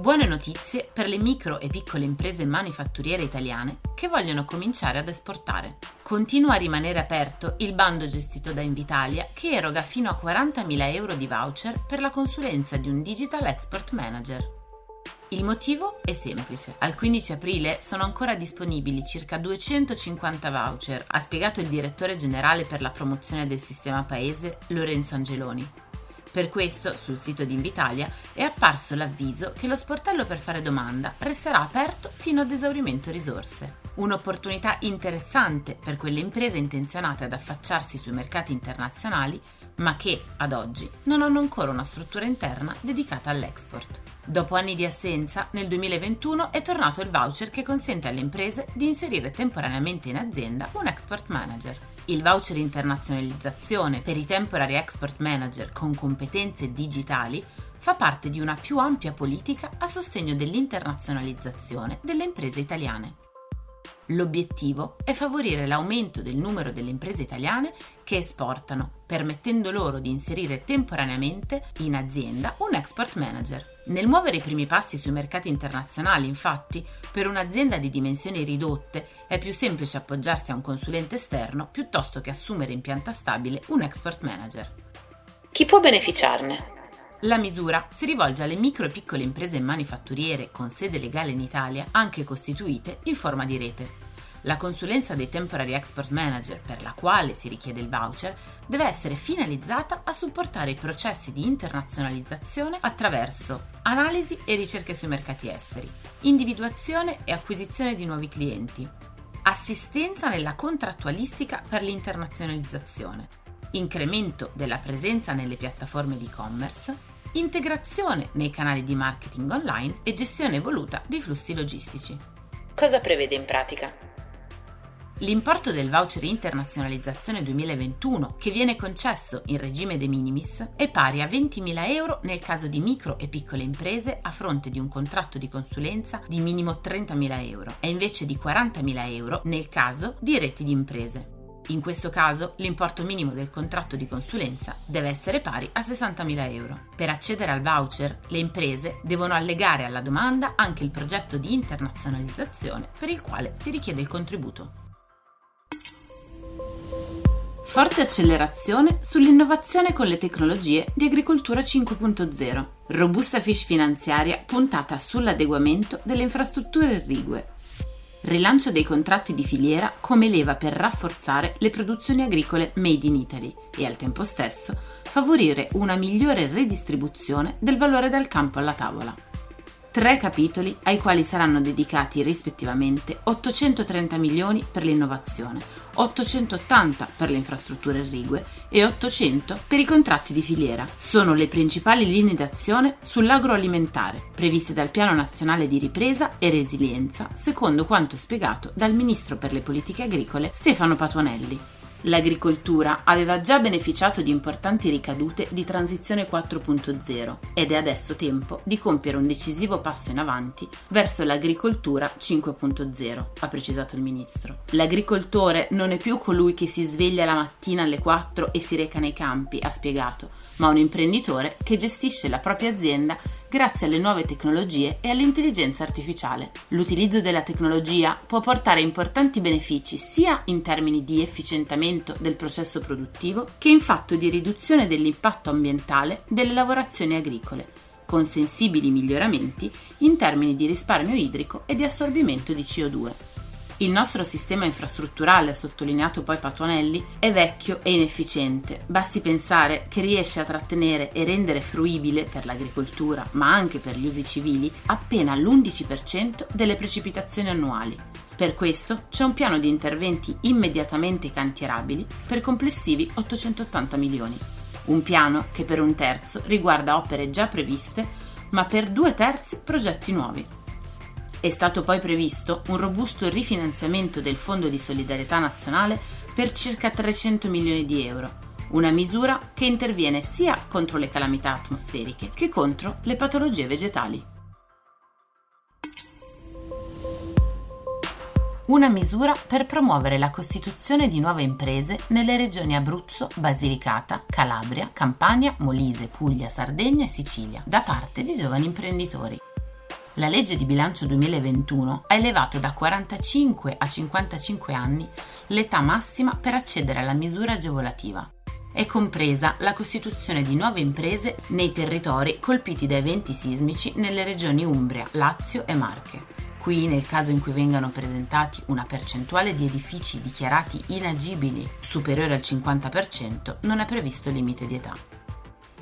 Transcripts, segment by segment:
Buone notizie per le micro e piccole imprese manifatturiere italiane che vogliono cominciare ad esportare. Continua a rimanere aperto il bando gestito da Invitalia che eroga fino a 40.000 euro di voucher per la consulenza di un Digital Export Manager. Il motivo è semplice. Al 15 aprile sono ancora disponibili circa 250 voucher, ha spiegato il direttore generale per la promozione del sistema paese Lorenzo Angeloni. Per questo, sul sito di Invitalia è apparso l'avviso che lo sportello per fare domanda resterà aperto fino ad esaurimento risorse. Un'opportunità interessante per quelle imprese intenzionate ad affacciarsi sui mercati internazionali, ma che, ad oggi, non hanno ancora una struttura interna dedicata all'export. Dopo anni di assenza, nel 2021 è tornato il voucher che consente alle imprese di inserire temporaneamente in azienda un export manager. Il voucher internazionalizzazione per i temporary export manager con competenze digitali fa parte di una più ampia politica a sostegno dell'internazionalizzazione delle imprese italiane. L'obiettivo è favorire l'aumento del numero delle imprese italiane che esportano, permettendo loro di inserire temporaneamente in azienda un export manager. Nel muovere i primi passi sui mercati internazionali, infatti, per un'azienda di dimensioni ridotte è più semplice appoggiarsi a un consulente esterno piuttosto che assumere in pianta stabile un export manager. Chi può beneficiarne? La misura si rivolge alle micro e piccole imprese manifatturiere con sede legale in Italia, anche costituite in forma di rete. La consulenza dei temporary export manager per la quale si richiede il voucher deve essere finalizzata a supportare i processi di internazionalizzazione attraverso analisi e ricerche sui mercati esteri, individuazione e acquisizione di nuovi clienti, assistenza nella contrattualistica per l'internazionalizzazione, incremento della presenza nelle piattaforme di e-commerce, integrazione nei canali di marketing online e gestione evoluta dei flussi logistici. Cosa prevede in pratica? L'importo del voucher internazionalizzazione 2021, che viene concesso in regime de minimis, è pari a 20.000 euro nel caso di micro e piccole imprese a fronte di un contratto di consulenza di minimo 30.000 euro e invece di 40.000 euro nel caso di reti di imprese. In questo caso l'importo minimo del contratto di consulenza deve essere pari a 60.000 euro. Per accedere al voucher, le imprese devono allegare alla domanda anche il progetto di internazionalizzazione per il quale si richiede il contributo. Forte accelerazione sull'innovazione con le tecnologie di agricoltura 5.0. Robusta fish finanziaria puntata sull'adeguamento delle infrastrutture irrigue. Rilancio dei contratti di filiera come leva per rafforzare le produzioni agricole made in Italy e al tempo stesso favorire una migliore redistribuzione del valore dal campo alla tavola tre capitoli ai quali saranno dedicati rispettivamente 830 milioni per l'innovazione, 880 per le infrastrutture irrigue e 800 per i contratti di filiera. Sono le principali linee d'azione sull'agroalimentare previste dal Piano Nazionale di Ripresa e Resilienza, secondo quanto spiegato dal Ministro per le Politiche Agricole Stefano Patuanelli. L'agricoltura aveva già beneficiato di importanti ricadute di transizione 4.0 ed è adesso tempo di compiere un decisivo passo in avanti verso l'agricoltura 5.0, ha precisato il ministro. L'agricoltore non è più colui che si sveglia la mattina alle 4 e si reca nei campi, ha spiegato, ma un imprenditore che gestisce la propria azienda grazie alle nuove tecnologie e all'intelligenza artificiale. L'utilizzo della tecnologia può portare importanti benefici sia in termini di efficientamento del processo produttivo che in fatto di riduzione dell'impatto ambientale delle lavorazioni agricole, con sensibili miglioramenti in termini di risparmio idrico e di assorbimento di CO2. Il nostro sistema infrastrutturale, ha sottolineato poi Patuanelli, è vecchio e inefficiente. Basti pensare che riesce a trattenere e rendere fruibile per l'agricoltura, ma anche per gli usi civili, appena l'11% delle precipitazioni annuali. Per questo c'è un piano di interventi immediatamente cantierabili per complessivi 880 milioni. Un piano che per un terzo riguarda opere già previste, ma per due terzi progetti nuovi. È stato poi previsto un robusto rifinanziamento del Fondo di solidarietà nazionale per circa 300 milioni di euro, una misura che interviene sia contro le calamità atmosferiche che contro le patologie vegetali. Una misura per promuovere la costituzione di nuove imprese nelle regioni Abruzzo, Basilicata, Calabria, Campania, Molise, Puglia, Sardegna e Sicilia da parte di giovani imprenditori. La legge di bilancio 2021 ha elevato da 45 a 55 anni l'età massima per accedere alla misura agevolativa. È compresa la costituzione di nuove imprese nei territori colpiti da eventi sismici nelle regioni Umbria, Lazio e Marche. Qui, nel caso in cui vengano presentati una percentuale di edifici dichiarati inagibili superiore al 50%, non è previsto limite di età.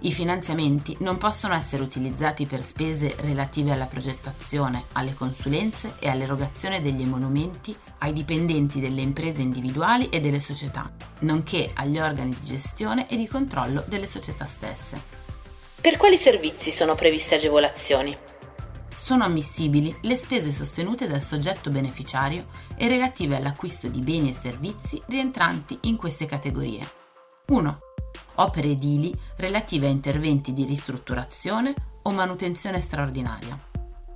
I finanziamenti non possono essere utilizzati per spese relative alla progettazione, alle consulenze e all'erogazione degli emolumenti ai dipendenti delle imprese individuali e delle società, nonché agli organi di gestione e di controllo delle società stesse. Per quali servizi sono previste agevolazioni? Sono ammissibili le spese sostenute dal soggetto beneficiario e relative all'acquisto di beni e servizi rientranti in queste categorie. 1 opere edili relative a interventi di ristrutturazione o manutenzione straordinaria.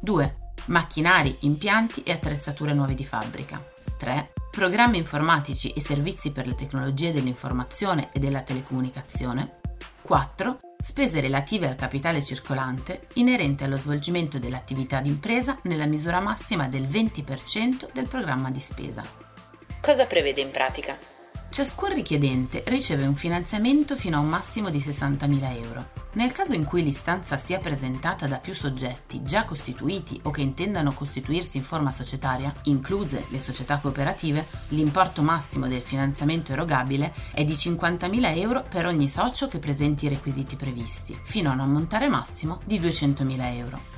2. Macchinari, impianti e attrezzature nuove di fabbrica. 3. Programmi informatici e servizi per le tecnologie dell'informazione e della telecomunicazione. 4. Spese relative al capitale circolante inerente allo svolgimento dell'attività d'impresa nella misura massima del 20% del programma di spesa. Cosa prevede in pratica? Ciascun richiedente riceve un finanziamento fino a un massimo di 60.000 euro. Nel caso in cui l'istanza sia presentata da più soggetti già costituiti o che intendano costituirsi in forma societaria, incluse le società cooperative, l'importo massimo del finanziamento erogabile è di 50.000 euro per ogni socio che presenti i requisiti previsti, fino a un ammontare massimo di 200.000 euro.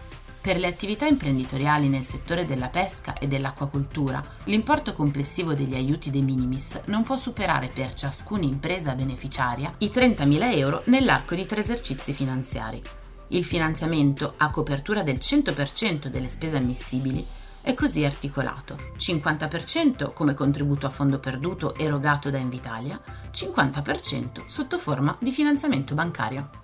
Per le attività imprenditoriali nel settore della pesca e dell'acquacoltura, l'importo complessivo degli aiuti de minimis non può superare per ciascuna impresa beneficiaria i 30.000 euro nell'arco di tre esercizi finanziari. Il finanziamento a copertura del 100% delle spese ammissibili è così articolato: 50% come contributo a fondo perduto erogato da Invitalia, 50% sotto forma di finanziamento bancario.